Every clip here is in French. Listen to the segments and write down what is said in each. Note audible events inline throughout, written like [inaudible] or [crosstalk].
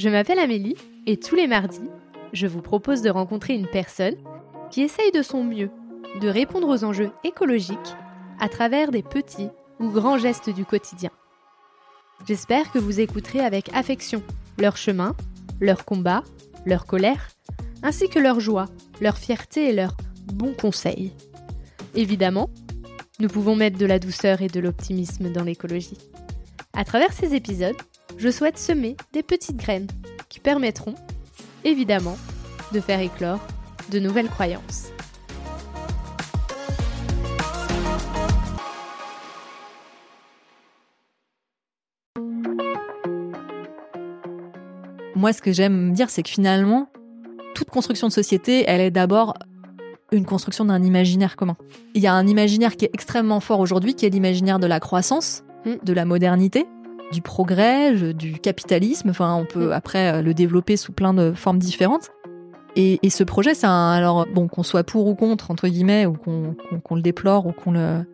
Je m'appelle Amélie et tous les mardis, je vous propose de rencontrer une personne qui essaye de son mieux de répondre aux enjeux écologiques à travers des petits ou grands gestes du quotidien. J'espère que vous écouterez avec affection leur chemin, leur combat, leur colère, ainsi que leur joie, leur fierté et leurs bons conseils. Évidemment, nous pouvons mettre de la douceur et de l'optimisme dans l'écologie. À travers ces épisodes, je souhaite semer des petites graines qui permettront, évidemment, de faire éclore de nouvelles croyances. Moi, ce que j'aime dire, c'est que finalement, toute construction de société, elle est d'abord une construction d'un imaginaire commun. Il y a un imaginaire qui est extrêmement fort aujourd'hui, qui est l'imaginaire de la croissance, mm. de la modernité, du progrès, du capitalisme. Enfin, on peut mm. après euh, le développer sous plein de formes différentes. Et, ce projet, c'est un, alors bon, qu'on soit pour ou contre entre guillemets, ou qu'on le déplore ou qu'on le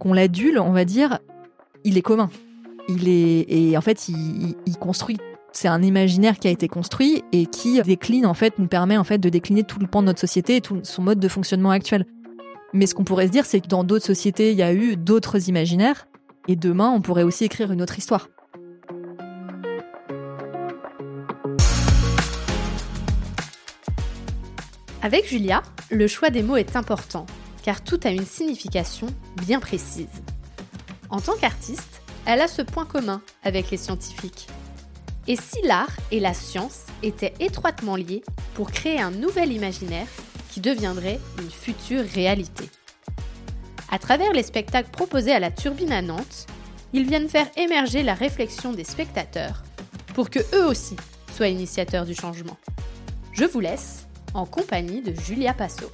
qu'on l'adule, on va dire, il est commun. Il est et en fait, il, il construit c'est un imaginaire qui a été construit et qui décline en fait, nous permet en fait de décliner tout le pan de notre société et tout son mode de fonctionnement actuel. Mais ce qu'on pourrait se dire, c'est que dans d'autres sociétés, il y a eu d'autres imaginaires et demain, on pourrait aussi écrire une autre histoire. Avec Julia, le choix des mots est important, car tout a une signification bien précise. En tant qu'artiste, elle a ce point commun avec les scientifiques. Et si l'art et la science étaient étroitement liés pour créer un nouvel imaginaire qui deviendrait une future réalité? À travers les spectacles proposés à la Turbine à Nantes, ils viennent faire émerger la réflexion des spectateurs pour que eux aussi soient initiateurs du changement. Je vous laisse en compagnie de Julia Passo.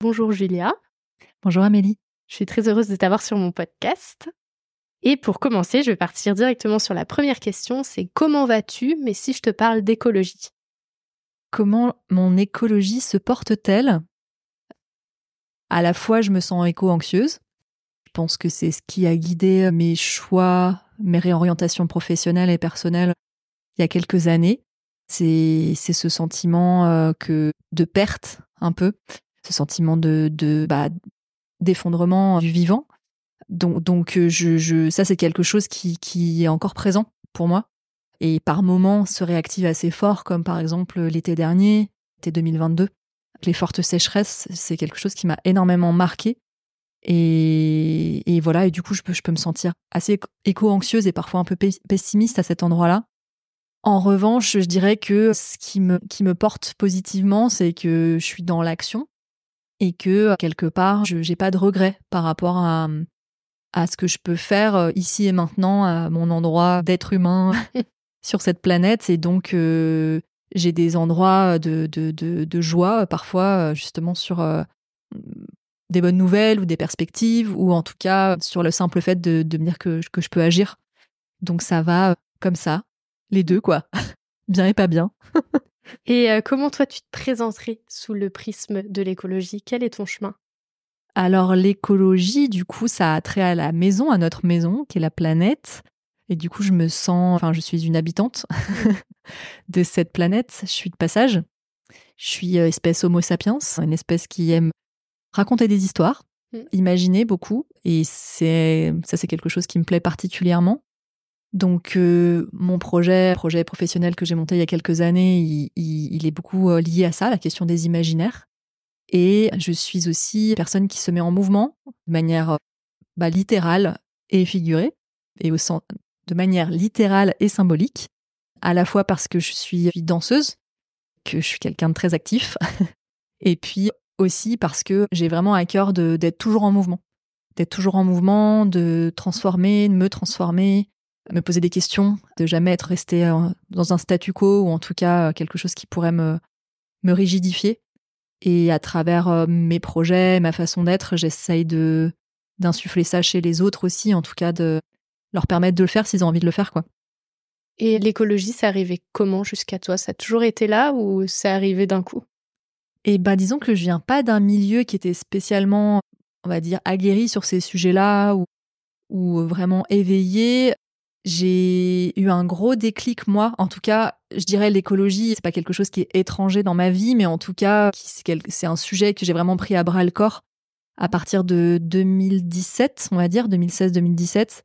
Bonjour Julia. Bonjour Amélie. Je suis très heureuse de t'avoir sur mon podcast. Et pour commencer, je vais partir directement sur la première question, c'est comment vas-tu, mais si je te parle d'écologie? Comment mon écologie se porte-t-elle? À la fois, je me sens éco-anxieuse. Je pense que c'est ce qui a guidé mes choix, mes réorientations professionnelles et personnelles il y a quelques années. C'est ce sentiment euh, que de perte un peu, ce sentiment de, de bah, d'effondrement du vivant donc, donc euh, je, je, ça, c'est quelque chose qui, qui est encore présent pour moi. Et par moments se réactive assez fort, comme par exemple l'été dernier, l'été 2022. Les fortes sécheresses, c'est quelque chose qui m'a énormément marqué. Et, et, voilà, et du coup, je peux, je peux me sentir assez éco-anxieuse et parfois un peu pessimiste à cet endroit-là. En revanche, je dirais que ce qui me, qui me porte positivement, c'est que je suis dans l'action et que quelque part, je n'ai pas de regrets par rapport à, à ce que je peux faire euh, ici et maintenant à mon endroit d'être humain [laughs] sur cette planète. Et donc, euh, j'ai des endroits de, de, de, joie, parfois justement sur euh, des bonnes nouvelles ou des perspectives, ou en tout cas sur le simple fait de, de me dire que, que je peux agir. Donc ça va comme ça, les deux, quoi. [laughs] bien et pas bien. [laughs] et comment toi tu te présenterais sous le prisme de l'écologie? Quel est ton chemin? Alors l'écologie, du coup, ça a trait à la maison, à notre maison, qui est la planète. Et du coup, je me sens, enfin, je suis une habitante [laughs] de cette planète. Je suis de passage. Je suis euh, espèce Homo sapiens, une espèce qui aime raconter des histoires, mm. imaginer beaucoup. Et c'est ça, c'est quelque chose qui me plaît particulièrement. Donc, euh, mon projet, projet professionnel que j'ai monté il y a quelques années, il, est beaucoup euh, lié à ça, la question des imaginaires. Et je suis aussi personne qui se met en mouvement de manière bah, littérale et figurée, et de manière littérale et symbolique, à la fois parce que je suis danseuse, que je suis quelqu'un de très actif, [laughs] et puis aussi parce que j'ai vraiment à cœur d'être toujours en mouvement, d'être toujours en mouvement, de transformer, de me transformer, me poser des questions, de jamais être resté euh, dans un statu quo ou en tout cas quelque chose qui pourrait me, me rigidifier. Et à travers euh, mes projets, ma façon d'être, j'essaye de d'insuffler ça chez les autres aussi, en tout cas de leur permettre de le faire s'ils ont envie de le faire, quoi. Et l'écologie, ça arrivait comment jusqu'à toi? Ça a toujours été là ou c'est arrivé d'un coup? Eh ben, disons que je viens pas d'un milieu qui était spécialement, on va dire, aguerri sur ces sujets-là ou, ou vraiment éveillé. J'ai eu un gros déclic moi. En tout cas, je dirais l'écologie, c'est pas quelque chose qui est étranger dans ma vie, mais en tout cas, c'est un sujet que j'ai vraiment pris à bras le corps à partir de 2017, on va dire, 2016-2017.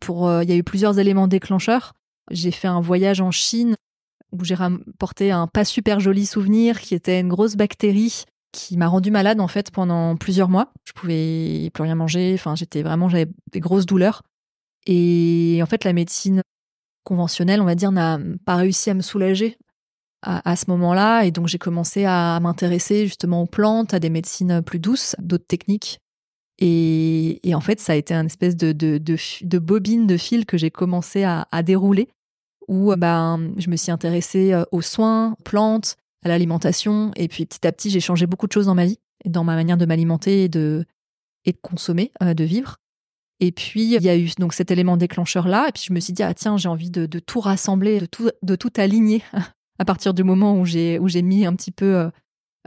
Pour, euh, il y a eu plusieurs éléments déclencheurs. J'ai fait un voyage en Chine où j'ai rapporté un pas super joli souvenir qui était une grosse bactérie qui m'a rendu malade en fait pendant plusieurs mois. Je pouvais plus rien manger. Enfin, j'étais vraiment, j'avais des grosses douleurs. Et en fait, la médecine conventionnelle, on va dire, n'a pas réussi à me soulager à, ce moment-là. Et donc, j'ai commencé à m'intéresser justement aux plantes, à des médecines plus douces, d'autres techniques. Et, en fait, ça a été un espèce de, bobine de fil que j'ai commencé à, dérouler, où ben, je me suis intéressée euh, aux soins, aux plantes, à l'alimentation. Et puis, petit à petit, j'ai changé beaucoup de choses dans ma vie, dans ma manière de m'alimenter et de, et de consommer, euh, de vivre. Et puis, il y a eu donc cet élément déclencheur-là. Et puis, je me suis dit, ah tiens, j'ai envie de, tout rassembler, de tout, de tout aligner [laughs] à partir du moment où j'ai, où j'ai mis un petit peu euh,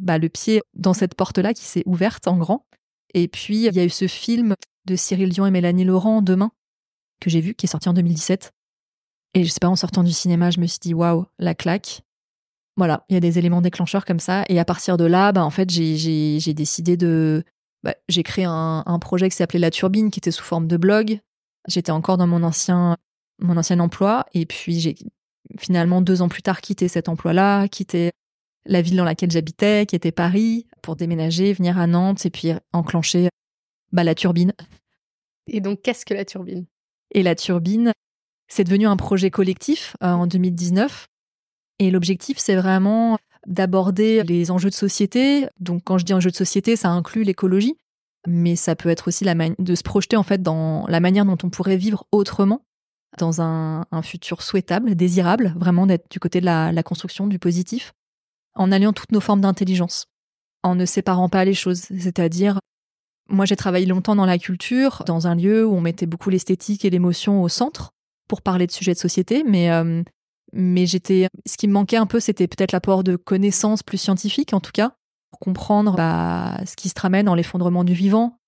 bah, le pied dans cette porte-là qui s'est ouverte en grand. Et puis, il y a eu ce film de Cyril Dion et Mélanie Laurent, Demain, que j'ai vu, qui est sorti en 2017. Et je sais pas, en sortant du cinéma, je me suis dit, waouh, la claque. Voilà, il y a des éléments déclencheurs comme ça. Et à partir de là, bah, en fait, j'ai décidé de, bah, j'ai créé un, projet qui s'appelait La Turbine, qui était sous forme de blog. J'étais encore dans mon ancien, mon ancien emploi. Et puis, j'ai finalement, deux ans plus tard, quitté cet emploi-là, quitté la ville dans laquelle j'habitais, qui était Paris, pour déménager, venir à Nantes et puis enclencher bah, la turbine. Et donc, qu'est-ce que la turbine? Et la turbine, c'est devenu un projet collectif euh, en 2019. Et l'objectif, c'est vraiment d'aborder les enjeux de société. Donc quand je dis enjeux de société, ça inclut l'écologie, mais ça peut être aussi de se projeter en fait dans la manière dont on pourrait vivre autrement dans un, futur souhaitable, désirable, vraiment d'être du côté de la, construction, du positif, en alliant toutes nos formes d'intelligence, en ne séparant pas les choses. C'est-à-dire, moi j'ai travaillé longtemps dans la culture, dans un lieu où on mettait beaucoup l'esthétique et l'émotion au centre pour parler de sujets de société, mais euh, mais j'étais, ce qui me manquait un peu, c'était peut-être l'apport de connaissances plus scientifiques, en tout cas, pour comprendre bah, ce qui se ramène dans l'effondrement du vivant.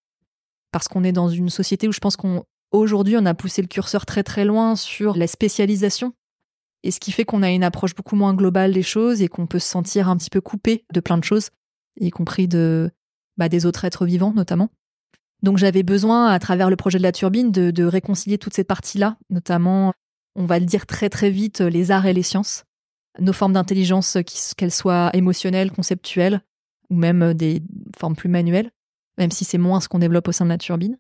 Parce qu'on est dans une société où je pense qu'aujourd'hui, on, a poussé le curseur très très loin sur la spécialisation. Et ce qui fait qu'on a une approche beaucoup moins globale des choses et qu'on peut se sentir un petit peu coupé de plein de choses, y compris de, bah, des autres êtres vivants notamment. Donc j'avais besoin, à travers le projet de la turbine, de, de réconcilier toute cette partie-là, notamment on va le dire très très vite, euh, les arts et les sciences, nos formes d'intelligence, euh, qu'elles soient émotionnelles, conceptuelles, ou même euh, des formes plus manuelles, même si c'est moins ce qu'on développe au sein de la turbine.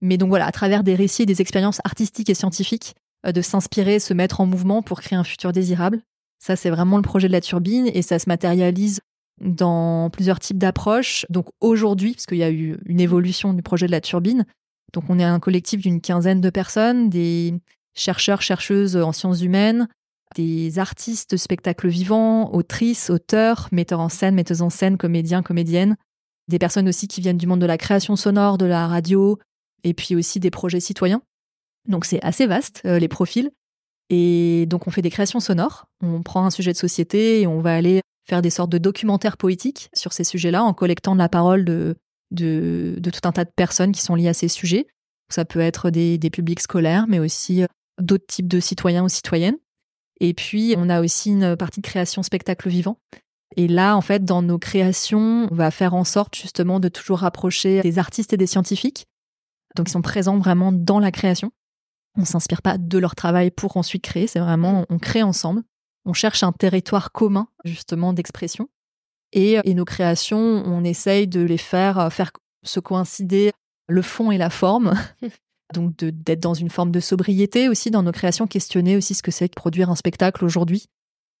Mais donc voilà, à travers des récits et des expériences artistiques et scientifiques, de s'inspirer, se mettre en mouvement pour créer un futur désirable. Ça, c'est vraiment le projet de la turbine et ça se matérialise dans plusieurs types d'approches. Donc aujourd'hui, parce qu'il y a eu une évolution du projet de la turbine, donc on est un collectif d'une quinzaine de personnes, des chercheurs, chercheuses en sciences humaines, des artistes, spectacles vivants, autrices, auteurs, metteurs en scène, metteuses en scène, comédiens, comédiennes, des personnes aussi qui viennent du monde de la création sonore, de la radio, et puis aussi des projets citoyens. Donc c'est assez vaste, euh, les profils. Et donc on fait des créations sonores, on prend un sujet de société et on va aller faire des sortes de documentaires poétiques sur ces sujets-là en collectant la parole de, tout un tas de personnes qui sont liées à ces sujets. Ça peut être des, des publics scolaires, mais aussi euh, d'autres types de citoyens ou citoyennes. Et puis, on a aussi une partie de création spectacle vivant. Et là, en fait, dans nos créations, on va faire en sorte justement de toujours rapprocher des artistes et des scientifiques. Donc, ils sont présents vraiment dans la création. On s'inspire pas de leur travail pour ensuite créer. C'est vraiment, on crée ensemble. On cherche un territoire commun, justement, d'expression. Et, et nos créations, on essaye de les faire, faire se coïncider le fond et la forme [laughs] donc d'être dans une forme de sobriété aussi dans nos créations, questionner aussi ce que c'est de produire un spectacle aujourd'hui.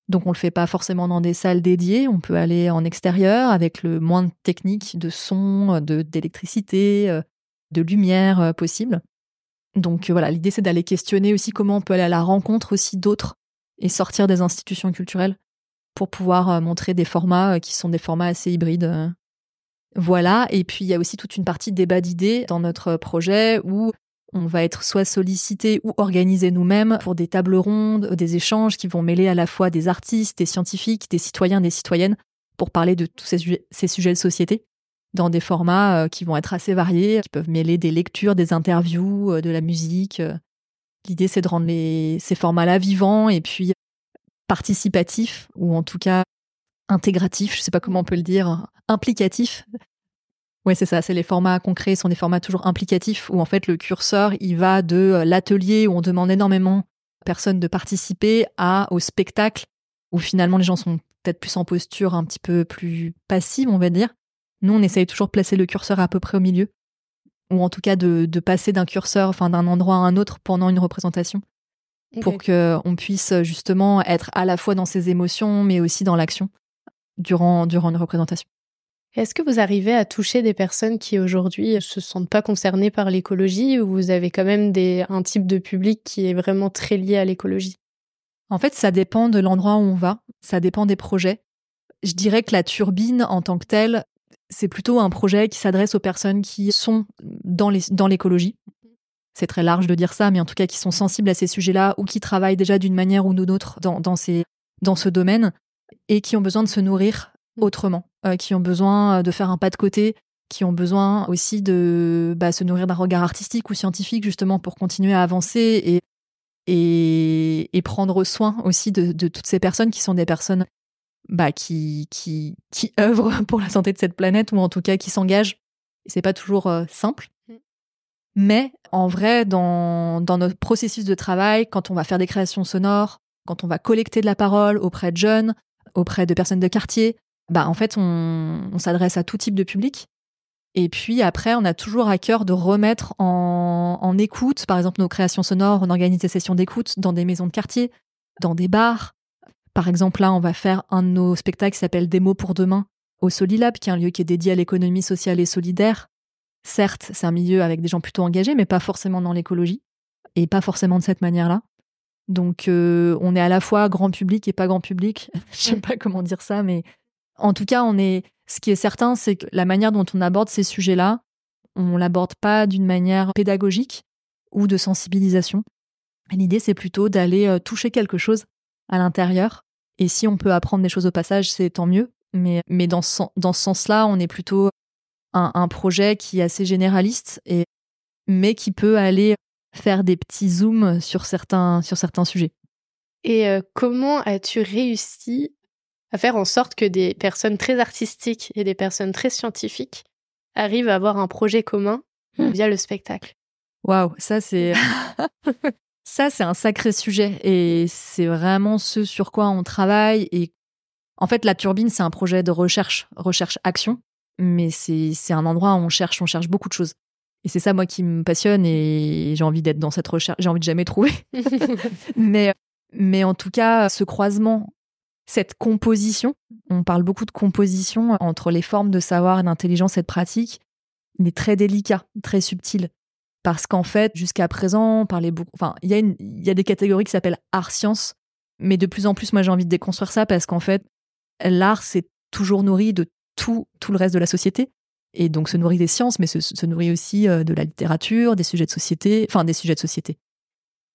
Donc on le fait pas forcément dans des salles dédiées, on peut aller en extérieur avec le moins de techniques de son, de d'électricité, euh, de lumière euh, possible. Donc voilà, l'idée c'est d'aller questionner aussi comment on peut aller à la rencontre aussi d'autres et sortir des institutions culturelles pour pouvoir euh, montrer des formats qui sont des formats assez hybrides. Voilà, et puis il y a aussi toute une partie débat d'idées dans notre projet où on va être soit sollicité ou organisé nous-mêmes pour des tables rondes, des échanges qui vont mêler à la fois des artistes, des scientifiques, des citoyens, des citoyennes pour parler de tous ces, sujets, de société dans des formats euh, qui vont être assez variés, qui peuvent mêler des lectures, des interviews, euh, de la musique. Euh. L'idée, c'est de rendre ces formats-là vivants et puis participatifs, ou en tout cas intégratifs, je sais pas comment on peut le dire, implicatifs. Ouais, c'est ça, c'est les formats concrets, sont des formats toujours implicatifs, où en fait le curseur, il va de l'atelier où on demande énormément à personnes de participer à au spectacle, où finalement les gens sont peut-être plus en posture un petit peu plus passive, on va dire. Nous, on essaye toujours de placer le curseur à peu près au milieu ou en tout cas de, passer d'un curseur, enfin d'un endroit à un autre pendant une représentation, pour qu'on puisse justement être à la fois dans ses émotions, mais aussi dans l'action durant, durant une représentation. Est-ce que vous arrivez à toucher des personnes qui aujourd'hui se sentent pas concernées par l'écologie ou vous avez quand même un type de public qui est vraiment très lié à l'écologie? En fait, ça dépend de l'endroit où on va, ça dépend des projets. Je dirais que la turbine en tant que telle, c'est plutôt un projet qui s'adresse aux personnes qui sont dans l'écologie. c'est très large de dire ça, mais en tout cas qui sont sensibles à ces sujets-là ou qui travaillent déjà d'une manière ou d'une autre dans ce domaine et qui ont besoin de se nourrir autrement, euh, qui ont besoin de faire un pas de côté, qui ont besoin aussi de bah, se nourrir d'un regard artistique ou scientifique justement pour continuer à avancer et, et, et prendre soin aussi de, de, toutes ces personnes qui sont des personnes bah, qui, qui, qui [laughs] œuvrent pour la santé de cette planète ou en tout cas qui s'engagent. C'est pas toujours euh, simple. Mm. Mais en vrai, dans, dans notre processus de travail, quand on va faire des créations sonores, quand on va collecter de la parole auprès de jeunes, auprès de personnes de quartier, bah en fait, on, on s'adresse à tout type de public. Et puis après, on a toujours à cœur de remettre en, en écoute, par exemple, nos créations sonores, on organise des sessions d'écoute dans des maisons de quartier, dans des bars, par exemple, là, on va faire un de nos spectacles qui s'appelle Des mots pour demain au Solilab, qui est un lieu qui est dédié à l'économie sociale et solidaire. Certes, c'est un milieu avec des gens plutôt engagés, mais pas forcément dans l'écologie, et pas forcément de cette manière-là. Donc, euh, on est à la fois grand public et pas grand public. [laughs] Je sais pas comment dire ça, mais en tout cas, on est. Ce qui est certain, c'est que la manière dont on aborde ces sujets-là, on l'aborde pas d'une manière pédagogique ou de sensibilisation. L'idée, c'est plutôt d'aller euh, toucher quelque chose à l'intérieur. Et si on peut apprendre des choses au passage, c'est tant mieux. Mais, mais dans ce, dans ce sens-là, on est plutôt un, projet qui est assez généraliste, et, mais qui peut aller faire des petits zooms sur certains, sur certains sujets. Et euh, comment as-tu réussi à faire en sorte que des personnes très artistiques et des personnes très scientifiques arrivent à avoir un projet commun hmm. via le spectacle Waouh, ça c'est [laughs] Ça, c'est un sacré sujet et c'est vraiment ce sur quoi on travaille. Et en fait, la turbine, c'est un projet de recherche, recherche-action, mais c'est un endroit où on cherche, on cherche beaucoup de choses. Et c'est ça, moi, qui me passionne et j'ai envie d'être dans cette recherche. J'ai envie de jamais trouver. [laughs] mais, mais en tout cas, ce croisement, cette composition, on parle beaucoup de composition entre les formes de savoir et d'intelligence et de pratique, il est très délicat, très subtil parce qu'en fait, jusqu'à présent, on parlait beaucoup. Enfin, il y, a des catégories qui s'appellent art-science, mais de plus en plus, moi, j'ai envie de déconstruire ça parce qu'en fait, l'art, c'est toujours nourri de tout, tout le reste de la société. Et donc, se nourrit des sciences, mais se, nourrit aussi euh, de la littérature, des sujets de société, enfin, des sujets de société.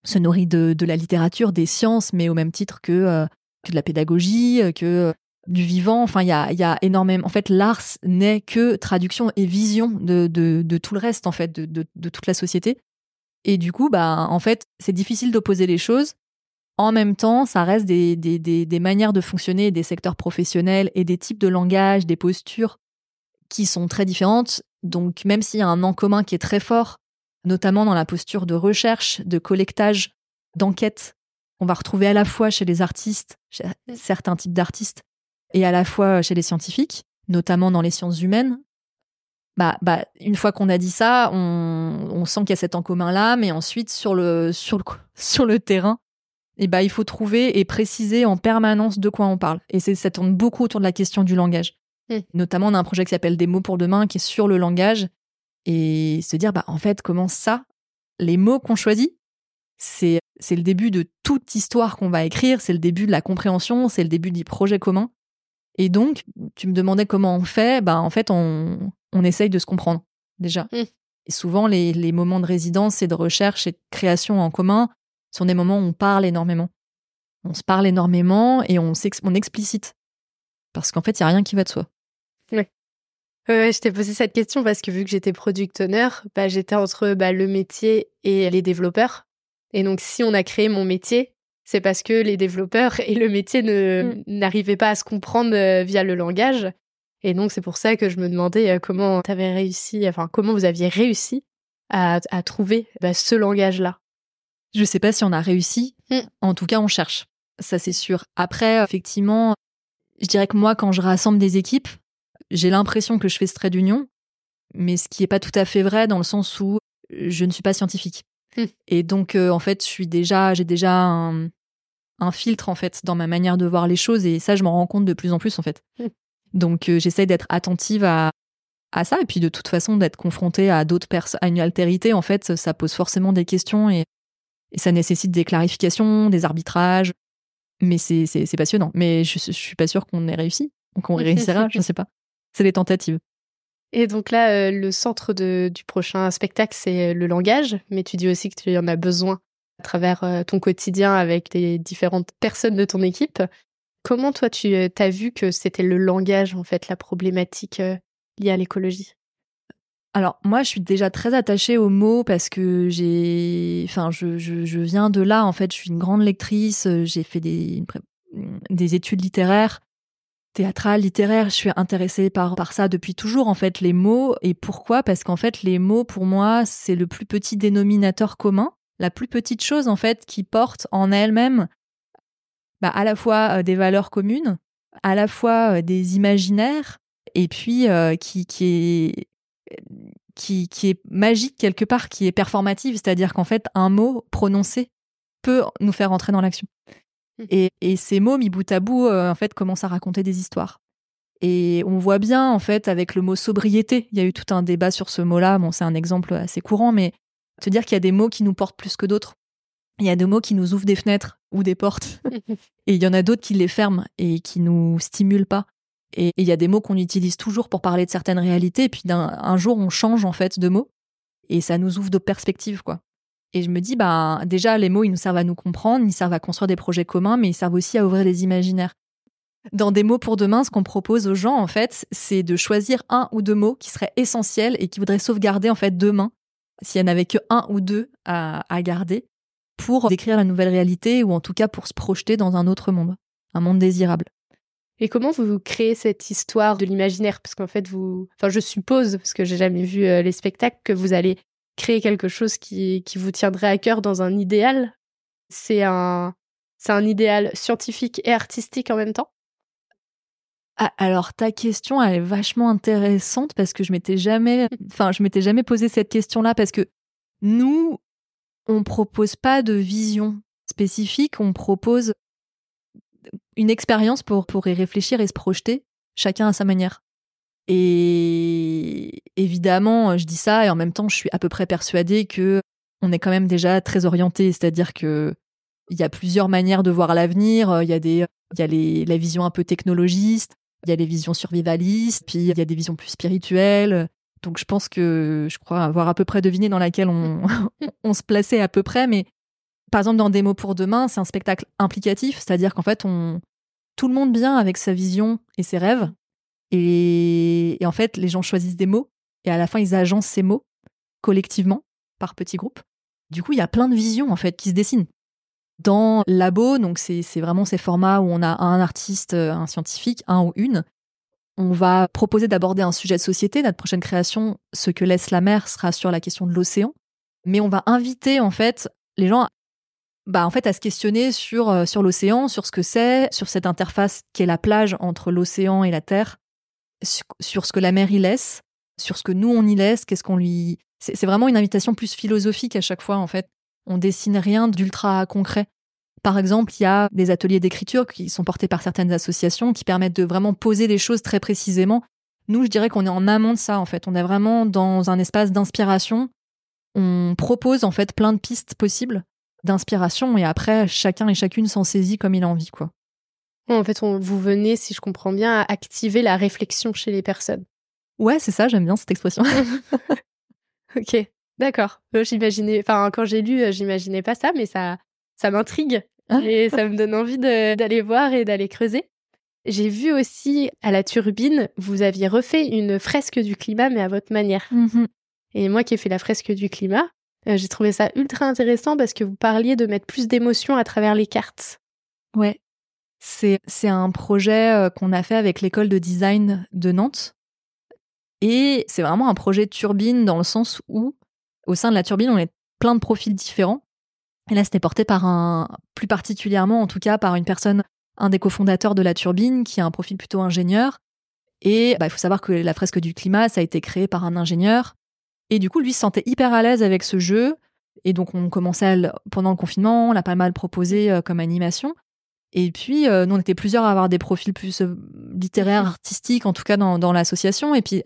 Se nourrit de, de la littérature, des sciences, mais au même titre que, euh, que de la pédagogie, euh, que du vivant. Enfin, il y a, y a, énormément. En fait, l'art n'est que traduction et vision de, de, tout le reste, en fait, de, toute la société. Et du coup, bah, en fait, c'est difficile d'opposer les choses. En même temps, ça reste des, des, manières de fonctionner, des secteurs professionnels et des types de langage, des postures qui sont très différentes. Donc, même s'il y a un en commun qui est très fort, notamment dans la posture de recherche, de collectage, d'enquête, on va retrouver à la fois chez les artistes, chez certains types d'artistes, et à la fois chez les scientifiques, notamment dans les sciences humaines. Bah, bah, une fois qu'on a dit ça, on, on sent qu'il y a cet en commun là, mais ensuite sur le, sur le, [laughs] sur le terrain, et eh bah, il faut trouver et préciser en permanence de quoi on parle. Et c'est, ça tourne beaucoup autour de la question du langage. Hmm. Notamment, on a un projet qui s'appelle Des mots pour demain, qui est sur le langage, et se dire, bah, en fait, comment ça, les mots qu'on choisit, c'est, c'est le début de toute histoire qu'on va écrire, c'est le début de la compréhension, c'est le début du projet commun. Et donc, tu me demandais comment on fait. Bah, en fait, on, on essaye de se comprendre déjà. Mmh. Et souvent, les, les, moments de résidence et de recherche et de création en commun sont des moments où on parle énormément. On se parle énormément et on, on explicite. Parce qu'en fait, il n'y a rien qui va de soi. Oui. je t'ai posé cette question parce que vu que j'étais product owner, bah, j'étais entre bah, le métier et les développeurs. Et donc, si on a créé mon métier, c'est parce que les développeurs [laughs] et le métier ne, Mm. n'arrivaient pas à se comprendre euh, via le langage. Et donc, c'est pour ça que je me demandais euh, comment avais réussi, enfin, comment vous aviez réussi à, à trouver bah, ce langage-là. Je sais pas si on a réussi. Mm. En tout cas, on cherche. Ça, c'est sûr. Après, effectivement, je dirais que moi, quand je rassemble des équipes, j'ai l'impression que je fais ce trait d'union, mais ce qui est pas tout à fait vrai dans le sens où je ne suis pas scientifique. Mm. Et donc, euh, en fait, je suis déjà, j'ai déjà un, un filtre en fait dans ma manière de voir les choses, et ça, je m'en rends compte de plus en plus en fait. Mm. Donc, euh, j'essaye d'être attentive à à ça, et puis de toute façon, d'être confrontée à d'autres personnes, à une altérité, en fait, ça pose forcément des questions et et ça nécessite des clarifications, des arbitrages. Mais c'est c'est- c'est passionnant. Mais je, je suis pas sûre qu'on ait réussi. Donc on [laughs] réussira, je sais pas. C'est les tentatives. Et donc là, euh, le centre du prochain spectacle, c'est le langage, mais tu dis aussi que tu en as besoin à travers euh, ton quotidien avec les différentes personnes de ton équipe. Comment toi, tu as vu que c'était le langage, en fait, la problématique euh, liée à l'écologie? Alors moi, je suis déjà très attachée aux mots parce que j'ai, enfin, je, viens de là. En fait, je suis une grande lectrice. euh, J'ai fait des études littéraires, théâtrales, littéraires. Je suis intéressée par par ça depuis toujours. En fait, les mots. Et pourquoi? Parce qu'en fait, les mots, pour moi, c'est le plus petit dénominateur commun, la plus petite chose en fait qui porte en elle-même, bah, à la fois euh, des valeurs communes, à la fois euh, des imaginaires, et puis euh, qui qui est qui, qui est magique quelque part, qui est performative, c'est-à-dire qu'en fait, un mot prononcé peut nous faire entrer dans l'action. Mhm. Et, et ces mots mis bout à bout, euh, en fait, commencent à raconter des histoires. Et on voit bien, en fait, avec le mot sobriété, il y a eu tout un débat sur ce mot-là. Bon, c'est un exemple assez courant, mais te dire qu'il y a des mots qui nous portent plus que d'autres. Il y a des mots qui nous ouvrent des fenêtres ou des portes. [laughs] Et il y en a d'autres qui les ferment et qui nous stimulent pas. Et il y a des mots qu'on utilise toujours pour parler de certaines réalités, et puis d'un un jour on change en fait de mots, et ça nous ouvre d'autres perspectives, quoi. Et je me dis, bah déjà les mots ils nous servent à nous comprendre, ils servent à construire des projets communs, mais ils servent aussi à ouvrir les imaginaires. Dans des mots pour demain, ce qu'on propose aux gens en fait, c'est de choisir un ou deux mots qui seraient essentiels et qui voudraient sauvegarder en fait demain, s'il y en avait que un ou deux à, à garder, pour décrire la nouvelle réalité ou en tout cas pour se projeter dans un autre monde, un monde désirable. Et comment vous créez cette histoire de l'imaginaire? Parce qu'en fait, vous, enfin, je suppose, parce que j'ai jamais vu euh, les spectacles, que vous allez créer quelque chose qui, qui vous tiendrait à cœur dans un idéal? C'est un, c'est un idéal scientifique et artistique en même temps? Ah, alors ta question elle est vachement intéressante parce que je m'étais jamais [laughs] enfin je m'étais jamais posé cette question-là parce que nous on propose pas de vision spécifique, on propose une expérience pour pour y réfléchir et se projeter chacun à sa manière. Et évidemment, je dis ça et en même temps, je suis à peu près persuadée que on est quand même déjà très orienté, c'est-à-dire que il y a plusieurs manières de voir l'avenir, il y a des il y a les, la vision un peu technologiste, il y a les visions survivalistes, puis il y a des visions plus spirituelles. Donc je pense que je crois avoir à peu près deviné dans laquelle on, [laughs] on se plaçait à peu près. Mais par exemple, dans mots pour demain, c'est un spectacle implicatif, c'est-à-dire qu'en fait, on, tout le monde vient avec sa vision et ses rêves. Et, en fait, les gens choisissent des mots et à la fin, ils agencent ces mots collectivement, par petits groupes. Du coup, il y a plein de visions en fait qui se dessinent dans Labo, donc c'est c'est vraiment ces formats où on a un artiste, euh, un scientifique, un ou une. On va proposer d'aborder un sujet de société. Notre prochaine création, Ce que laisse la mer, sera sur la question de l'océan. Mais on va inviter en fait les gens bah, en fait, à se questionner sur, euh, sur l'océan, sur ce que c'est, sur cette interface qu'est la plage entre l'océan et la terre, sur, ce que la mer y laisse, sur ce que nous on y laisse, qu'est-ce qu'on lui. C'est c'est vraiment une invitation plus philosophique à chaque fois en fait on dessine rien d'ultra concret. Par exemple, il y a des ateliers d'écriture qui sont portés par certaines associations qui permettent de vraiment poser les choses très précisément. Nous, je dirais qu'on est en amont de ça, en fait. On est vraiment dans un espace d'inspiration. On propose, en fait, plein de pistes possibles d'inspiration et après, chacun et chacune s'en saisit comme il a envie, quoi. En fait, on, vous venez, si je comprends bien, à activer la réflexion chez les personnes. Ouais, c'est ça, j'aime bien cette expression. [laughs] [laughs] ok, d'accord. Euh, J'imaginais, enfin, quand j'ai lu, euh, j'imaginais pas ça, mais ça, ça m'intrigue Ah. et ça me donne envie d'aller voir et d'aller creuser. J'ai vu aussi à la turbine, vous aviez refait une fresque du climat, mais à votre manière. Mhm. Et moi qui ai fait la fresque du climat, J'ai trouvé ça ultra intéressant parce que vous parliez de mettre plus d'émotion à travers les cartes. Ouais. C'est, un projet qu'on a fait avec l'école de design de Nantes. Et c'est vraiment un projet turbine dans le sens où, au sein de la turbine, on est plein de profils différents. Et là, c'était porté par un, plus particulièrement, en tout cas, par une personne, un des cofondateurs de la turbine, qui a un profil plutôt ingénieur. Et bah, il faut savoir que la fresque du climat, ça a été créé par un ingénieur. Et du coup, lui se sentait hyper à l'aise avec ce jeu. Et donc, on commençait pendant le confinement, on l'a pas mal proposé euh, comme animation. Et puis, euh, nous, on était plusieurs à avoir des profils plus euh, littéraires, artistiques, en tout cas dans, dans l'association. Et puis,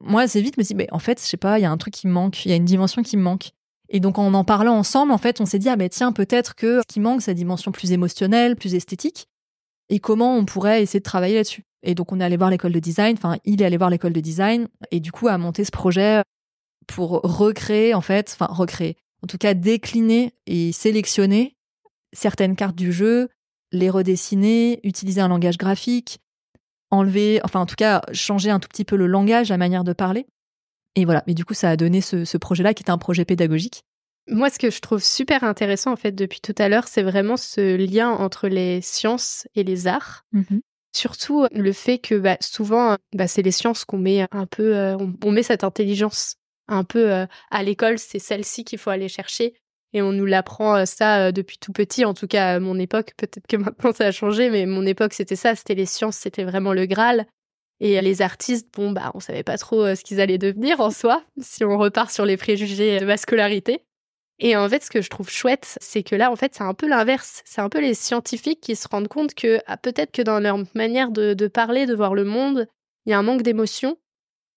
moi, assez vite, je me suis dit, mais en fait, je sais pas, il y a un truc qui me manque, il y a une dimension qui me manque. Et donc, en en parlant ensemble, en fait, on s'est dit, ah ben tiens, peut-être que ce qui manque, c'est la dimension plus émotionnelle, plus esthétique. Et comment on pourrait essayer de travailler là-dessus? Et donc, on est allé voir l'école de design, enfin, il est allé voir l'école de design, et du coup, a monté ce projet pour recréer, en fait, enfin, recréer, en tout cas, décliner et sélectionner certaines cartes du jeu, les redessiner, utiliser un langage graphique, enlever, enfin en tout cas changer un tout petit peu le langage, la manière de parler. Et voilà, mais du coup ça a donné ce, projet-là qui était un projet pédagogique. Moi, ce que je trouve super intéressant en fait depuis tout à l'heure, c'est vraiment ce lien entre les sciences et les arts. Mmh Surtout le fait que bah, souvent, bah, c'est les sciences qu'on met un peu, euh, on, met cette intelligence un peu euh, à l'école, c'est celle-ci qu'il faut aller chercher. Et on nous l'apprend euh, ça euh, depuis tout petit, en tout cas à mon époque. Peut-être que [laughs] maintenant ça a changé, mais mon époque c'était ça, c'était les sciences, c'était vraiment le Graal. Et les artistes, bon, bah, on savait pas trop euh, ce qu'ils allaient devenir en soi, [laughs] si on repart sur les préjugés de ma scolarité. Et en fait, ce que je trouve chouette, c'est que là, en fait, c'est un peu l'inverse. C'est un peu les scientifiques qui se rendent compte que ah, peut-être que dans leur manière de, de parler, de voir le monde, il y a un manque d'émotion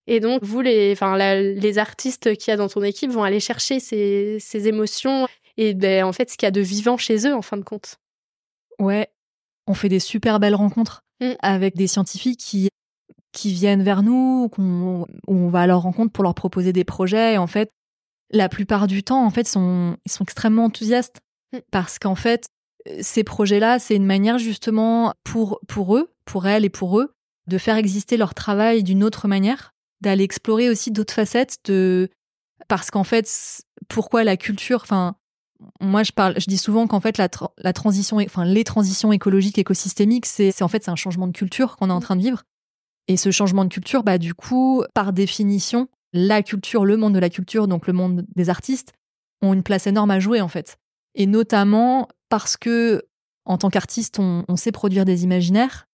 et donc, vous, les, enfin, les artistes qu'il y a dans ton équipe vont aller chercher ces, ces émotions et ben, en fait, ce qu'il y a de vivant chez eux, en fin de compte. Ouais, on fait des super belles rencontres mm. avec des scientifiques qui, qui viennent vers nous, qu'on, on va à leur rencontre pour leur proposer des projets. Et en fait, la plupart du temps, en fait, sont, ils sont extrêmement enthousiastes mm. parce qu'en fait, ces projets-là, c'est une manière justement pour, pour eux, pour elles et pour eux, de faire exister leur travail d'une autre manière d'aller explorer aussi d'autres facettes de parce qu'en fait pourquoi la culture enfin moi je parle je dis souvent qu'en fait la, la transition enfin les transitions écologiques écosystémiques c'est en fait c'est un changement de culture qu'on est en train de vivre. Et ce changement de culture bah du coup par définition la culture le monde de la culture donc le monde des artistes ont une place énorme à jouer en fait. Et notamment parce que en tant qu'artiste on, on sait produire des imaginaires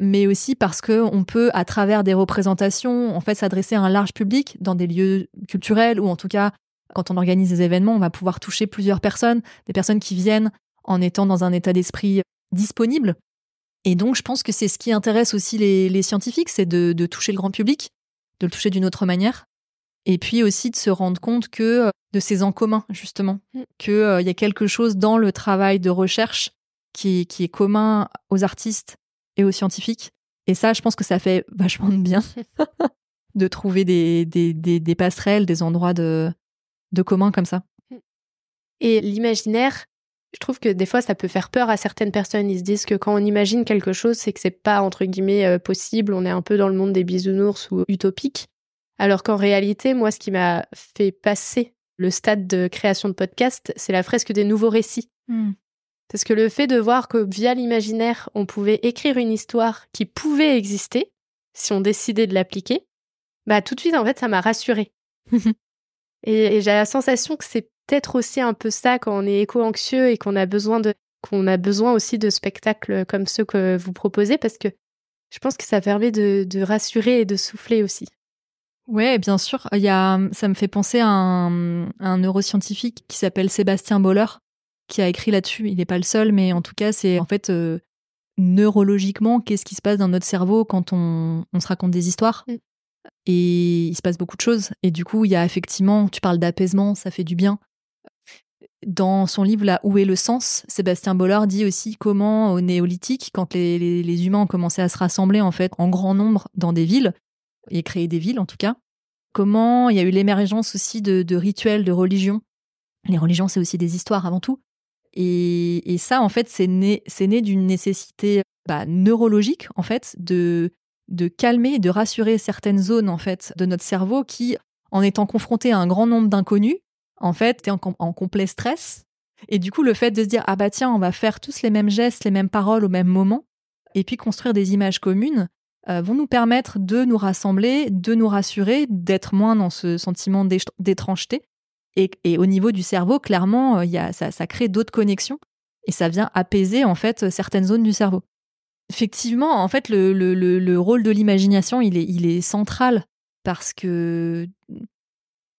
mais aussi parce que on peut, à travers des représentations, en fait, s'adresser à un large public dans des lieux culturels ou en tout cas, quand on organise des événements, on va pouvoir toucher plusieurs personnes, des personnes qui viennent en étant dans un état d'esprit disponible. Et donc, je pense que c'est ce qui intéresse aussi les, scientifiques, c'est de, toucher le grand public, de le toucher d'une autre manière. Et puis aussi de se rendre compte que de ces en commun, justement, mm. qu'il euh, y a quelque chose dans le travail de recherche qui, qui est commun aux artistes et aux scientifiques. Et ça, je pense que ça fait [laughs] vachement de bien [laughs] de trouver des, des, des, passerelles, des endroits de, de commun comme ça. Et l'imaginaire, je trouve que des fois, ça peut faire peur à certaines personnes. Ils se disent que quand on imagine quelque chose, c'est que c'est pas, entre guillemets, euh, possible. On est un peu dans le monde des bisounours ou utopique. Alors qu'en réalité, moi, ce qui m'a fait passer le stade de création de podcast, c'est la fresque des nouveaux récits. Hmm. Parce que le fait de voir que via l'imaginaire, on pouvait écrire une histoire qui pouvait exister, si on décidait de l'appliquer, bah tout de suite, en fait, ça m'a rassurée. [laughs] et, j'ai la sensation que c'est peut-être aussi un peu ça quand on est éco-anxieux et qu'on a besoin de qu'on a besoin aussi de spectacles comme ceux que vous proposez parce que je pense que ça permet de, rassurer et de souffler aussi. Ouais, bien sûr. Il y a, ça me fait penser à un, un neuroscientifique qui s'appelle Sébastien Boller, qui a écrit là-dessus. Il n'est pas le seul, mais en tout cas, c'est en fait euh, neurologiquement, qu'est-ce qui se passe dans notre cerveau quand on, se raconte des histoires. Mm. Et il se passe beaucoup de choses. Et du coup, il y a effectivement, tu parles d'apaisement, ça fait du bien. Dans son livre là, Où est le sens? Sébastien Boller dit aussi comment au néolithique, quand les, humains ont commencé à se rassembler en fait en grand nombre dans des villes, et créer des villes en tout cas, comment il y a eu l'émergence aussi de, de rituels, de religions. Les religions, c'est aussi des histoires avant tout. Et, ça, en fait, c'est né, né d'une nécessité bah, neurologique, en fait, de, de calmer, de rassurer certaines zones, en fait, de notre cerveau qui, en étant confronté à un grand nombre d'inconnus, en fait, tu es en, en complet stress. Et du coup, le fait de se dire, ah bah tiens, on va faire tous les mêmes gestes, les mêmes paroles au même moment, et puis construire des images communes, euh, vont nous permettre de nous rassembler, de nous rassurer, d'être moins dans ce sentiment d'étrangeté. Et, au niveau du cerveau, clairement, euh, y a, ça, crée d'autres connexions et ça vient apaiser en fait certaines zones du cerveau. Effectivement, en fait, le, rôle de l'imagination, il est, il est central parce que,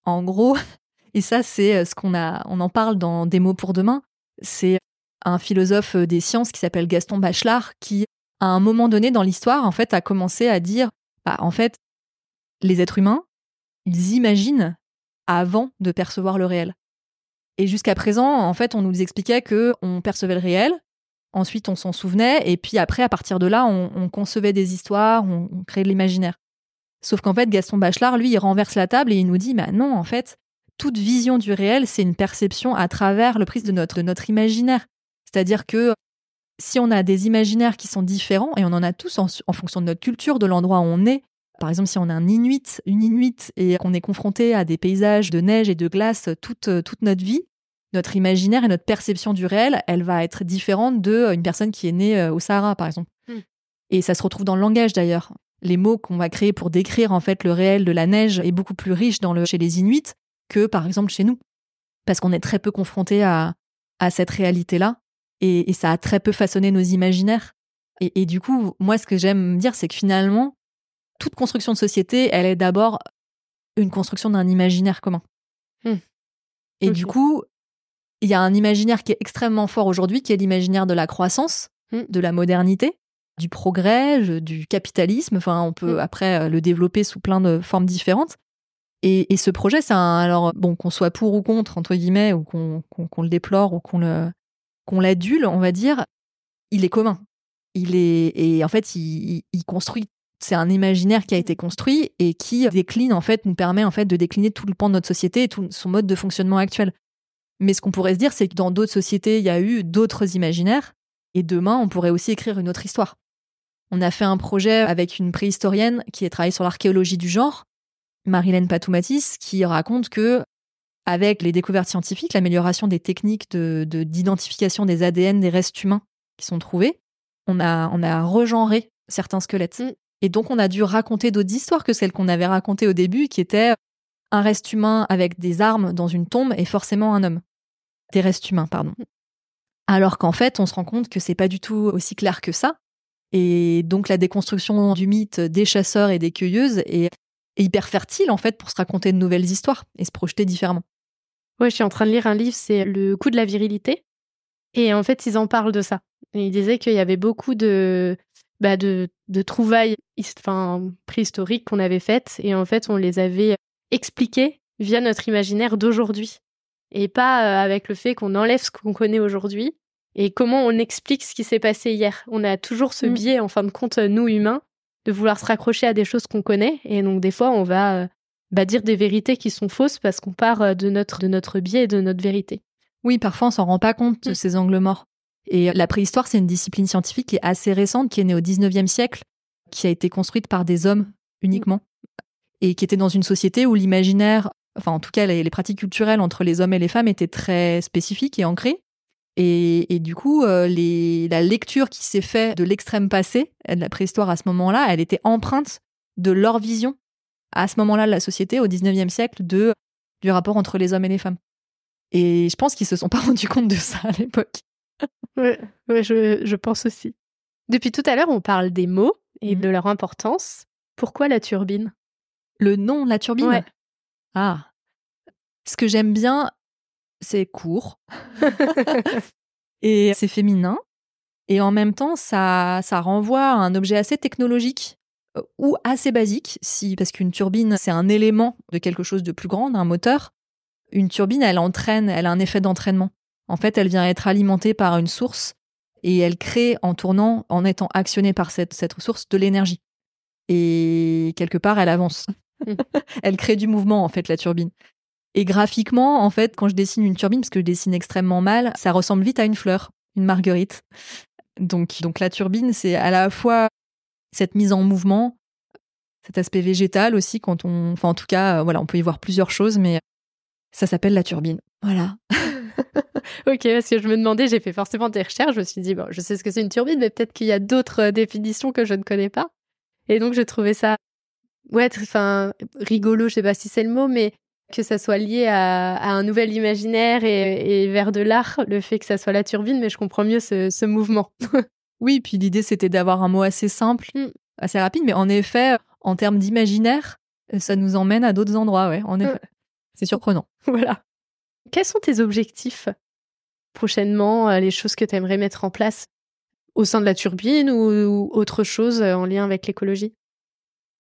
en gros, [laughs] et ça, c'est euh, ce qu'on a, on en parle dans Des mots pour demain. C'est un philosophe des sciences qui s'appelle Gaston Bachelard qui à un moment donné dans l'histoire, en fait, a commencé à dire, bah, en fait, les êtres humains, ils imaginent avant de percevoir le réel. Et jusqu'à présent, en fait, on nous expliquait que on percevait le réel, ensuite on s'en souvenait, et puis après, à partir de là, on, concevait des histoires, on, créait de l'imaginaire. Sauf qu'en fait, Gaston Bachelard, lui, il renverse la table et il nous dit, bah non, en fait, toute vision du réel, c'est une perception à travers le prisme de notre, de notre imaginaire. C'est-à-dire que si on a des imaginaires qui sont différents, et on en a tous en, fonction de notre culture, de l'endroit où on est, par exemple, si on est un Inuit, une Inuit, et qu'on est confronté à des paysages de neige et de glace toute, toute notre vie, notre imaginaire et notre perception du réel, elle va être différente d'une personne qui est née euh, au Sahara, par exemple. Hmm. Et ça se retrouve dans le langage d'ailleurs. Les mots qu'on va créer pour décrire en fait le réel de la neige est beaucoup plus riche dans le, chez les Inuits que par exemple chez nous, parce qu'on est très peu confronté à, à cette réalité-là et, ça a très peu façonné nos imaginaires. Et, du coup, moi, ce que j'aime dire, c'est que finalement, toute construction de société, elle est d'abord une construction d'un imaginaire commun. Hmm. Et du coup, il y a un imaginaire qui est extrêmement fort aujourd'hui, qui est l'imaginaire de la croissance, hmm. de la modernité, du progrès, du capitalisme. Enfin, on peut hmm. après euh, le développer sous plein de formes différentes. Et, ce projet, c'est un. Alors, bon, qu'on soit pour ou contre, entre guillemets, ou qu'on le déplore ou qu'on le, qu'on l'adule, on va dire, il est commun. Il est et en fait, il, construit. C'est un imaginaire qui a été construit et qui décline en fait, nous permet en fait de décliner tout le pan de notre société et tout son mode de fonctionnement actuel. Mais ce qu'on pourrait se dire, c'est que dans d'autres sociétés, il y a eu d'autres imaginaires et demain, on pourrait aussi écrire une autre histoire. On a fait un projet avec une préhistorienne qui a travaillé sur l'archéologie du genre, Marilène Patoumatis, qui raconte que avec les découvertes scientifiques, l'amélioration des techniques d'identification de, des ADN des restes humains qui sont trouvés, on a, on a regenré certains squelettes. Mm. Et donc, on a dû raconter d'autres histoires que celles qu'on avait racontées au début, qui étaient un reste humain avec des armes dans une tombe et forcément un homme. Des restes humains, pardon. Alors qu'en fait, on se rend compte que c'est pas du tout aussi clair que ça. Et donc, la déconstruction du mythe des chasseurs et des cueilleuses est hyper fertile, en fait, pour se raconter de nouvelles histoires et se projeter différemment. Ouais, je suis en train de lire un livre, c'est Le coup de la virilité. Et en fait, ils en parlent de ça. ils disaient qu'il y avait beaucoup de, bah de, de trouvailles enfin, préhistoriques qu'on avait faites. Et en fait, on les avait expliquées via notre imaginaire d'aujourd'hui. Et pas euh, avec le fait qu'on enlève ce qu'on connaît aujourd'hui et comment on explique ce qui s'est passé hier. On a toujours ce mm. biais, en fin de compte, nous humains, de vouloir se raccrocher à des choses qu'on connaît. Et donc, des fois, on va euh, bah, dire des vérités qui sont fausses parce qu'on part euh, de notre, de notre biais et de notre vérité. Oui, parfois on s'en rend pas compte de mm. ces angles morts. Et la préhistoire, c'est une discipline scientifique qui est assez récente, qui est née au 19e siècle, qui a été construite par des hommes uniquement, et qui était dans une société où l'imaginaire, enfin en tout cas les, pratiques culturelles entre les hommes et les femmes étaient très spécifiques et ancrées. Et, du coup, euh, les, la lecture qui s'est faite de l'extrême passé, de la préhistoire à ce moment-là, elle était empreinte de leur vision à ce moment-là de la société, au 19e siècle, de, du rapport entre les hommes et les femmes. Et je pense qu'ils se sont pas [laughs] rendus compte de ça à l'époque. Oui, je, je, pense aussi. Depuis tout à l'heure, on parle des mots et mhm. de leur importance. Pourquoi la turbine? Le nom, la turbine? Ah. Ce que j'aime bien, c'est court. [laughs] et c'est féminin. Et en même temps, ça, ça renvoie à un objet assez technologique euh, ou assez basique, si, parce qu'une turbine, c'est un élément de quelque chose de plus grand, d'un moteur. Une turbine, elle entraîne, elle a un effet d'entraînement. En fait, elle vient être alimentée par une source et elle crée en tournant, en étant actionnée par cette, cette source, de l'énergie. Et quelque part, elle avance. [laughs] elle crée du mouvement, en fait, la turbine. Et graphiquement, en fait, quand je dessine une turbine, parce que je dessine extrêmement mal, ça ressemble vite à une fleur, une marguerite. Donc, donc la turbine, c'est à la fois cette mise en mouvement, cet aspect végétal aussi quand on, enfin en tout cas, voilà, on peut y voir plusieurs choses, mais Ça s'appelle la turbine. Voilà. [laughs] [laughs] ok, parce que je me demandais, j'ai fait forcément des recherches, je me suis dit, bon, je sais ce que c'est une turbine, mais peut-être qu'il y a d'autres euh, définitions que je ne connais pas. Et donc, je trouvais ça, ouais, enfin, rigolo, je sais pas si c'est le mot, mais que ça soit lié à, un nouvel imaginaire et, vers de l'art, le fait que ça soit la turbine, mais je comprends mieux ce, mouvement. [laughs] oui, puis l'idée, c'était d'avoir un mot assez simple, mm. assez rapide, mais en effet, en termes d'imaginaire, ça nous emmène à d'autres endroits, ouais, en effet. C'est surprenant. [laughs] Voilà. Quels sont tes objectifs? Prochainement, euh, les choses que tu aimerais mettre en place au sein de la turbine ou, autre chose euh, en lien avec l'écologie?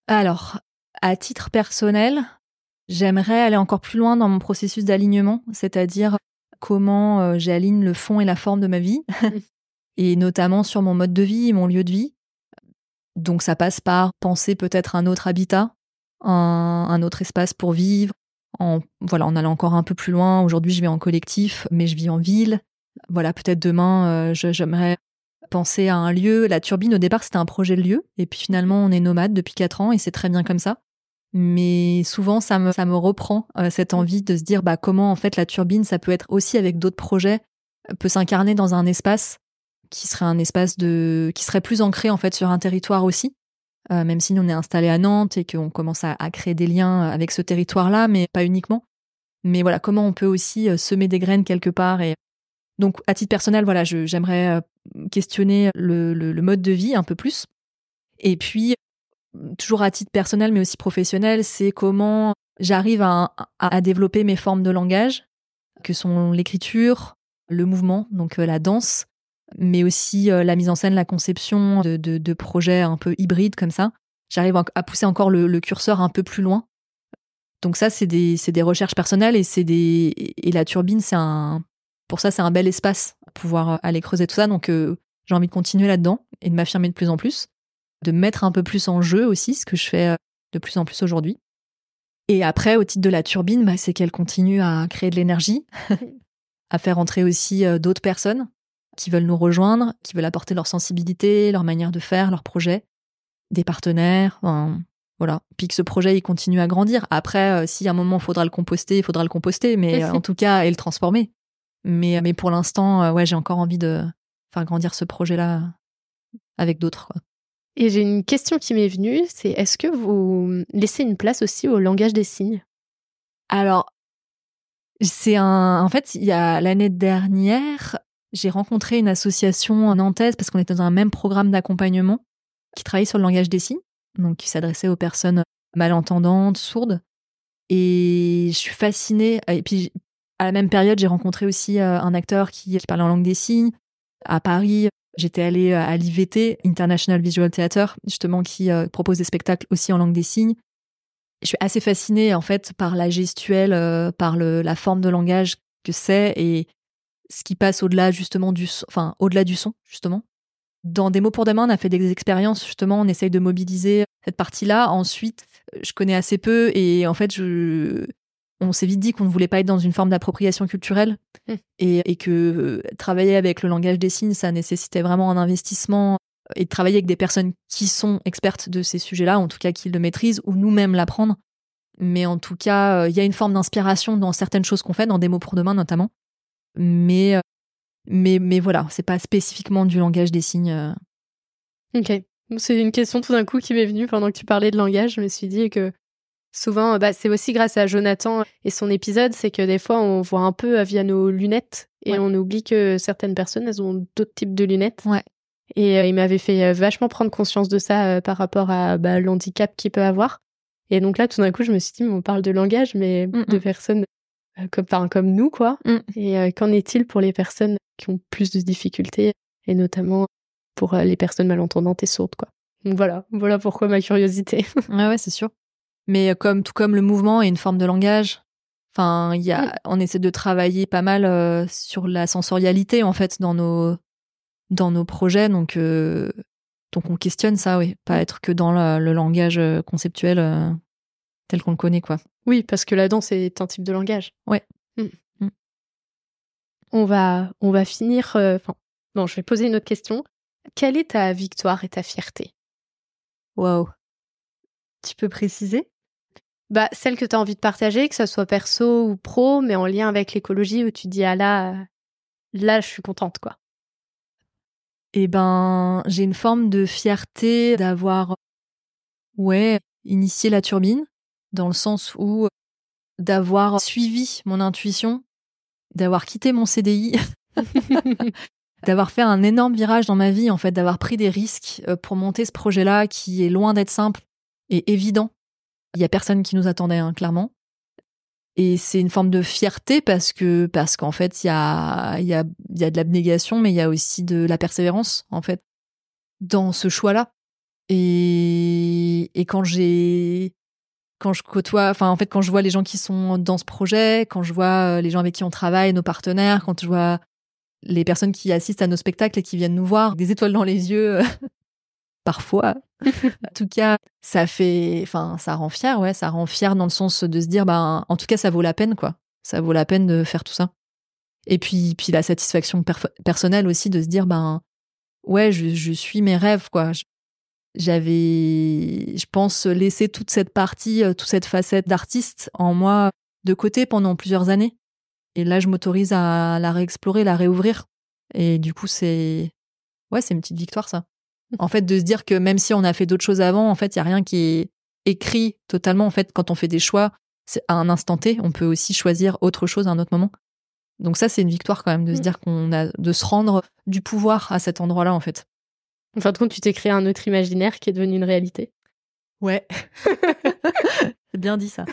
Alors, à titre personnel, j'aimerais aller encore plus loin dans mon processus d'alignement, c'est-à-dire comment euh, j'aligne le fond et la forme de ma vie, [laughs] et notamment sur mon mode de vie et mon lieu de vie. Donc ça passe par penser peut-être un autre habitat, un autre espace pour vivre, en, voilà, en allant encore un peu plus loin. Aujourd'hui, je vais en collectif, mais je vis en ville. Voilà, peut-être demain, euh, j'aimerais penser à un lieu. La turbine, au départ, c'était un projet de lieu. Et puis finalement, on est nomade depuis quatre ans et c'est très bien comme ça. Mais souvent, ça me, ça me reprend euh, cette envie de se dire bah, comment, en fait, la turbine, ça peut être aussi avec d'autres projets, peut s'incarner dans un espace qui serait un espace de, qui serait plus ancré, en fait, sur un territoire aussi. Euh, même si on est installé à Nantes et qu'on commence à, créer des liens avec ce territoire-là, mais pas uniquement. Mais voilà, comment on peut aussi euh, semer des graines quelque part. Et donc, à titre personnel, voilà, j'aimerais euh, questionner le, mode de vie un peu plus. Et puis, toujours à titre personnel, mais aussi professionnel, c'est comment j'arrive à, à, développer mes formes de langage, que sont l'écriture, le mouvement, donc la danse, mais aussi euh, la mise en scène, la conception de, de, projets un peu hybrides comme ça. J'arrive à pousser encore le, curseur un peu plus loin. Donc ça, c'est des, des, recherches personnelles et des et la turbine, c'est un pour ça, c'est un bel espace à pouvoir euh, aller creuser tout ça. Donc euh, j'ai envie de continuer là-dedans et de m'affirmer de plus en plus, de mettre un peu plus en jeu aussi, ce que je fais de plus en plus aujourd'hui. Et après, au titre de la turbine, bah, c'est qu'elle continue à créer de l'énergie, [laughs] à faire entrer aussi d'autres personnes qui veulent nous rejoindre, qui veulent apporter leur sensibilité, leur manière de faire, leur projet, des partenaires, voilà. Puis que ce projet il continue à grandir. Après, euh, si à un moment il faudra le composter, il faudra le composter, mais euh, en tout cas et le transformer. Mais mais pour l'instant, euh, ouais, j'ai encore envie de faire grandir ce projet-là avec d'autres. Et j'ai une question qui m'est venue, c'est est-ce que vous laissez une place aussi au langage des signes? Alors, c'est un. En fait, il y a l'année dernière, j'ai rencontré une association nantaise parce qu'on était dans un même programme d'accompagnement qui travaillait sur le langage des signes, donc qui s'adressait aux personnes malentendantes, sourdes. Et je suis fascinée. Et puis, à la même période, j'ai rencontré aussi euh, un acteur qui, parlait en langue des signes. À Paris, j'étais allée euh, à l'IVT, International Visual Theatre, justement, qui euh, propose des spectacles aussi en langue des signes. Je suis assez fascinée, en fait, par la gestuelle, par la forme de langage que c'est et ce qui passe au-delà justement du enfin au-delà du son justement. Dans des mots pour demain, on a fait des expériences justement, on essaye de mobiliser cette partie-là. Ensuite, je connais assez peu et en fait, je... on s'est vite dit qu'on ne voulait pas être dans une forme d'appropriation culturelle mmh. et, que euh, travailler avec le langage des signes, ça nécessitait vraiment un investissement et de travailler avec des personnes qui sont expertes de ces sujets-là, en tout cas qui le maîtrisent, ou nous-mêmes l'apprendre. Mais en tout cas, euh, il y a une forme d'inspiration dans certaines choses qu'on fait, dans des mots pour demain notamment mais euh, mais mais voilà, c'est pas spécifiquement du langage des signes. Euh. Ok, c'est une question tout d'un coup qui m'est venue pendant que tu parlais de langage. Je me suis dit que souvent, bah, c'est aussi grâce à Jonathan et son épisode, c'est que des fois on voit un peu via nos lunettes et on oublie que certaines personnes elles ont d'autres types de lunettes. Ouais. Et euh, il m'avait fait vachement prendre conscience de ça par rapport à bah, l'handicap qu'il peut avoir. Et donc là, tout d'un coup, je me suis dit, on parle de langage, mais mm, de mm. personnes euh, comme, comme nous, quoi. Mm. Et euh, qu'en est-il pour les personnes qui ont plus de difficultés, et notamment pour euh, les personnes malentendantes et sourdes, quoi. Donc voilà, voilà pourquoi ma curiosité. [laughs] ouais, ouais, c'est sûr. Mais comme tout comme le mouvement est une forme de langage, enfin, il y a, mm. on essaie de travailler pas mal sur la sensorialité en fait dans nos dans nos projets, donc donc on questionne ça, oui, pas être que dans le langage conceptuel tel qu'on le connaît, quoi. Oui, parce que la danse est un type de langage. Ouais. Mm. Mm. On va, on va finir. Euh, non, je vais poser une autre question. Quelle est ta victoire et ta fierté? Wow. Tu peux préciser? Bah, celle que tu as envie de partager, que ce soit perso ou pro, mais en lien avec l'écologie, où tu dis, ah là, là, je suis contente, quoi. Eh ben, j'ai une forme de fierté d'avoir, ouais, initié la turbine, dans le sens où d'avoir suivi mon intuition, d'avoir quitté mon CDI, [laughs] d'avoir fait un énorme virage dans ma vie, en fait, d'avoir pris des risques euh, pour monter ce projet-là qui est loin d'être simple et évident. Il y a personne qui nous attendait, hein, clairement. Et c'est une forme de fierté parce que parce qu'en fait il y a il y a il y a de l'abnégation mais il y a aussi de la persévérance en fait dans ce choix-là. Et et quand j'ai quand je côtoie enfin en fait quand je vois les gens qui sont dans ce projet, quand je vois euh, les gens avec qui on travaille, nos partenaires, quand je vois les personnes qui assistent à nos spectacles et qui viennent nous voir, des étoiles dans les yeux [laughs] parfois. [laughs] en tout cas, ça fait, enfin, ça rend fier, ouais, ça rend fier dans le sens de se dire, ben, en tout cas, ça vaut la peine, quoi. Ça vaut la peine de faire tout ça. Et puis, puis la satisfaction personnelle aussi de se dire, ben, ouais, je, suis mes rêves, quoi. J'avais, je pense, laissé toute cette partie, euh, toute cette facette d'artiste en moi de côté pendant plusieurs années. Et là, je m'autorise à la réexplorer, la réouvrir. Et du coup, c'est, ouais, c'est une petite victoire, ça. En fait, de se dire que même si on a fait d'autres choses avant, en fait, il y a rien qui est écrit totalement. En fait, quand on fait des choix, c'est à un instant T, on peut aussi choisir autre chose à un autre moment. Donc ça, c'est une victoire quand même de se mm. dire qu'on a de se rendre du pouvoir à cet endroit-là, en fait. En fin de compte, tu t'es créé un autre imaginaire qui est devenu une réalité. Ouais. [laughs] c'est bien dit ça.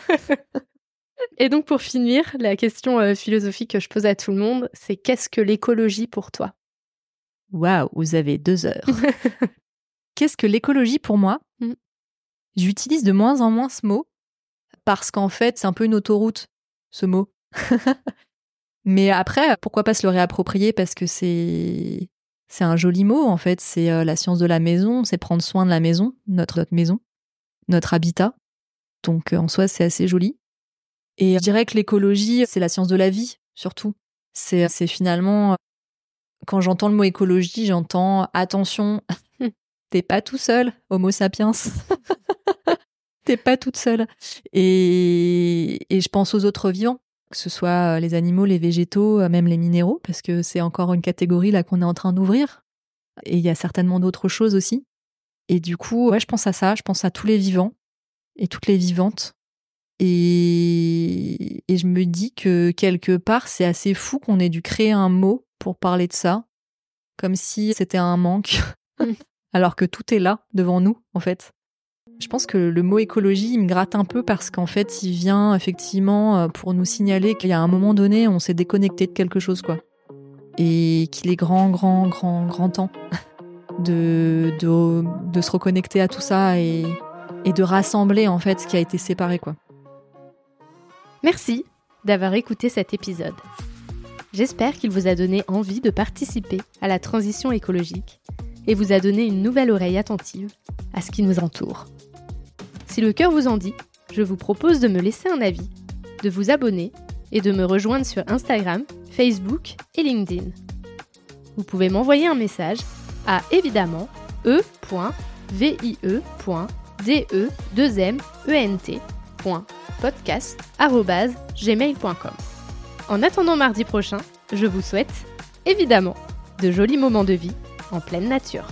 Et donc pour finir, la question euh, philosophique que je pose à tout le monde, c'est qu'est-ce que l'écologie pour toi? Waouh, vous avez deux heures. [laughs] Qu'est-ce que l'écologie pour moi? Mm. J'utilise de moins en moins ce mot parce qu'en fait, c'est un peu une autoroute, ce mot. [laughs] Mais après, pourquoi pas se le réapproprier? Parce que c'est c'est un joli mot en fait. C'est euh, la science de la maison, c'est prendre soin de la maison, notre, notre maison, notre habitat. Donc euh, en soi, c'est assez joli. Et je dirais que l'écologie, c'est la science de la vie surtout. C'est finalement quand j'entends le mot écologie, j'entends attention, [laughs] t'es pas tout seul, Homo sapiens. [laughs] t'es pas toute seule. Et, et je pense aux autres vivants, que ce soit les animaux, les végétaux, même les minéraux, parce que c'est encore une catégorie là qu'on est en train d'ouvrir. Et il y a certainement d'autres choses aussi. Et du coup, ouais, je pense à ça, je pense à tous les vivants et toutes les vivantes. Et, et je me dis que quelque part, c'est assez fou qu'on ait dû créer un mot pour parler de ça, comme si c'était un manque, [laughs] alors que tout est là devant nous, en fait. Je pense que le mot écologie, il me gratte un peu parce qu'en fait, il vient effectivement euh, pour nous signaler qu'il y a un moment donné, on s'est déconnecté de quelque chose, quoi. Et qu'il est grand, grand, grand, grand temps [laughs] de, se reconnecter à tout ça et, et de rassembler, en fait, ce qui a été séparé, quoi. Merci d'avoir écouté cet épisode. J'espère qu'il vous a donné envie de participer à la transition écologique et vous a donné une nouvelle oreille attentive à ce qui nous entoure. Si le cœur vous en dit, je vous propose de me laisser un avis, de vous abonner et de me rejoindre sur Instagram, Facebook et LinkedIn. Vous pouvez m'envoyer un message à évidemment e.vie.de2ment.podcast.gmail.com. En attendant mardi prochain, je vous souhaite, évidemment, de jolis moments de vie en pleine nature.